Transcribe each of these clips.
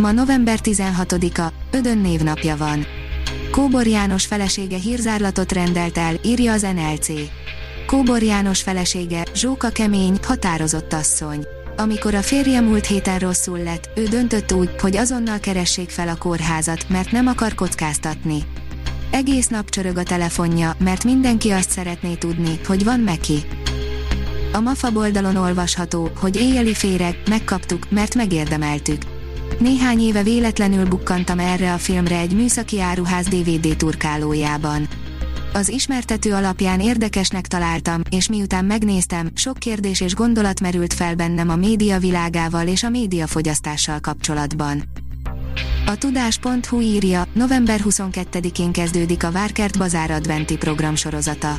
Ma november 16-a, Ödön névnapja van. Kóbor János felesége hírzárlatot rendelt el, írja az NLC. Kóbor János felesége, Zsóka kemény, határozott asszony. Amikor a férje múlt héten rosszul lett, ő döntött úgy, hogy azonnal keressék fel a kórházat, mert nem akar kockáztatni. Egész nap csörög a telefonja, mert mindenki azt szeretné tudni, hogy van neki. A MAFA oldalon olvasható, hogy éjjeli féreg, megkaptuk, mert megérdemeltük. Néhány éve véletlenül bukkantam erre a filmre egy műszaki áruház DVD turkálójában. Az ismertető alapján érdekesnek találtam, és miután megnéztem, sok kérdés és gondolat merült fel bennem a média világával és a médiafogyasztással kapcsolatban. A tudás.hu írja, november 22-én kezdődik a Várkert Bazár adventi program sorozata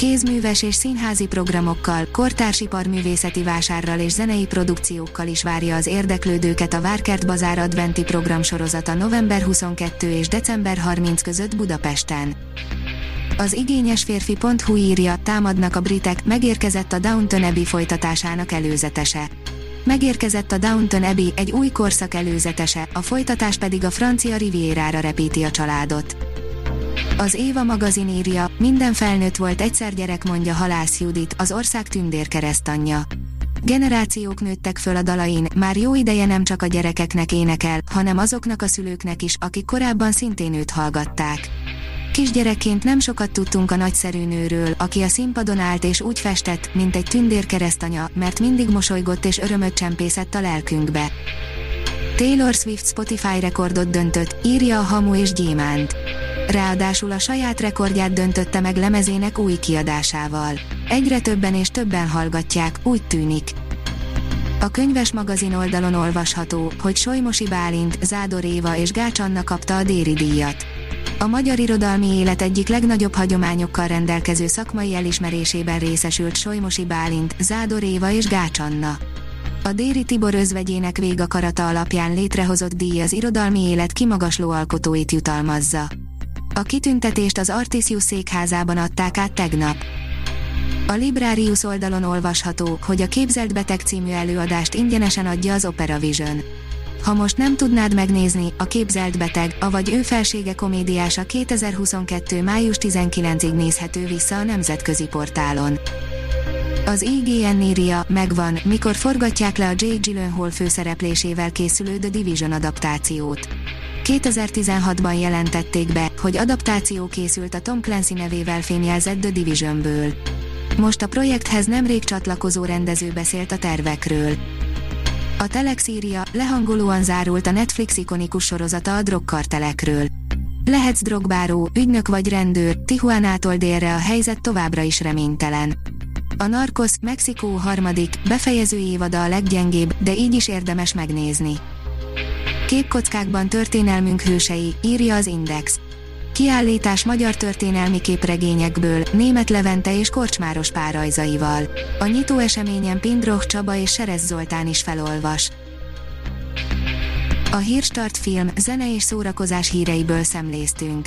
kézműves és színházi programokkal, kortársiparművészeti vásárral és zenei produkciókkal is várja az érdeklődőket a Várkert Bazár adventi program sorozata november 22 és december 30 között Budapesten. Az igényes férfi.hu írja, támadnak a britek, megérkezett a Downton Abbey folytatásának előzetese. Megérkezett a Downton Abbey, egy új korszak előzetese, a folytatás pedig a francia Rivierára repíti a családot. Az Éva magazin írja, minden felnőtt volt egyszer gyerek mondja Halász Judit, az ország tündér keresztanyja. Generációk nőttek föl a dalain, már jó ideje nem csak a gyerekeknek énekel, hanem azoknak a szülőknek is, akik korábban szintén őt hallgatták. Kisgyerekként nem sokat tudtunk a nagyszerű nőről, aki a színpadon állt és úgy festett, mint egy tündér keresztanya, mert mindig mosolygott és örömöt csempészett a lelkünkbe. Taylor Swift Spotify rekordot döntött, írja a Hamu és Gyémánt ráadásul a saját rekordját döntötte meg lemezének új kiadásával. Egyre többen és többen hallgatják, úgy tűnik. A könyves magazin oldalon olvasható, hogy Solymosi Bálint, Zádor Éva és Gács Anna kapta a Déri díjat. A magyar irodalmi élet egyik legnagyobb hagyományokkal rendelkező szakmai elismerésében részesült Solymosi Bálint, Zádor Éva és Gács Anna. A Déri Tibor özvegyének végakarata alapján létrehozott díj az irodalmi élet kimagasló alkotóit jutalmazza. A kitüntetést az Artisius székházában adták át tegnap. A Librarius oldalon olvasható, hogy a Képzelt Beteg című előadást ingyenesen adja az Opera Vision. Ha most nem tudnád megnézni, a Képzelt Beteg, avagy ő felsége komédiása 2022. május 19-ig nézhető vissza a nemzetközi portálon. Az IGN írja, megvan, mikor forgatják le a Jake Gyllenhaal főszereplésével készülő The Division adaptációt. 2016-ban jelentették be, hogy adaptáció készült a Tom Clancy nevével fémjelzett The Divisionből. Most a projekthez nemrég csatlakozó rendező beszélt a tervekről. A Telex írja, lehangolóan zárult a Netflix ikonikus sorozata a drogkartelekről. Lehetsz drogbáró, ügynök vagy rendőr, Tijuanától délre a helyzet továbbra is reménytelen. A Narcos, Mexikó harmadik, befejező évada a leggyengébb, de így is érdemes megnézni. Képkockákban történelmünk hősei, írja az Index. Kiállítás magyar történelmi képregényekből, német Levente és Korcsmáros párajzaival. A nyitó eseményen Pindroch Csaba és Serez Zoltán is felolvas. A Hírstart film, zene és szórakozás híreiből szemléztünk.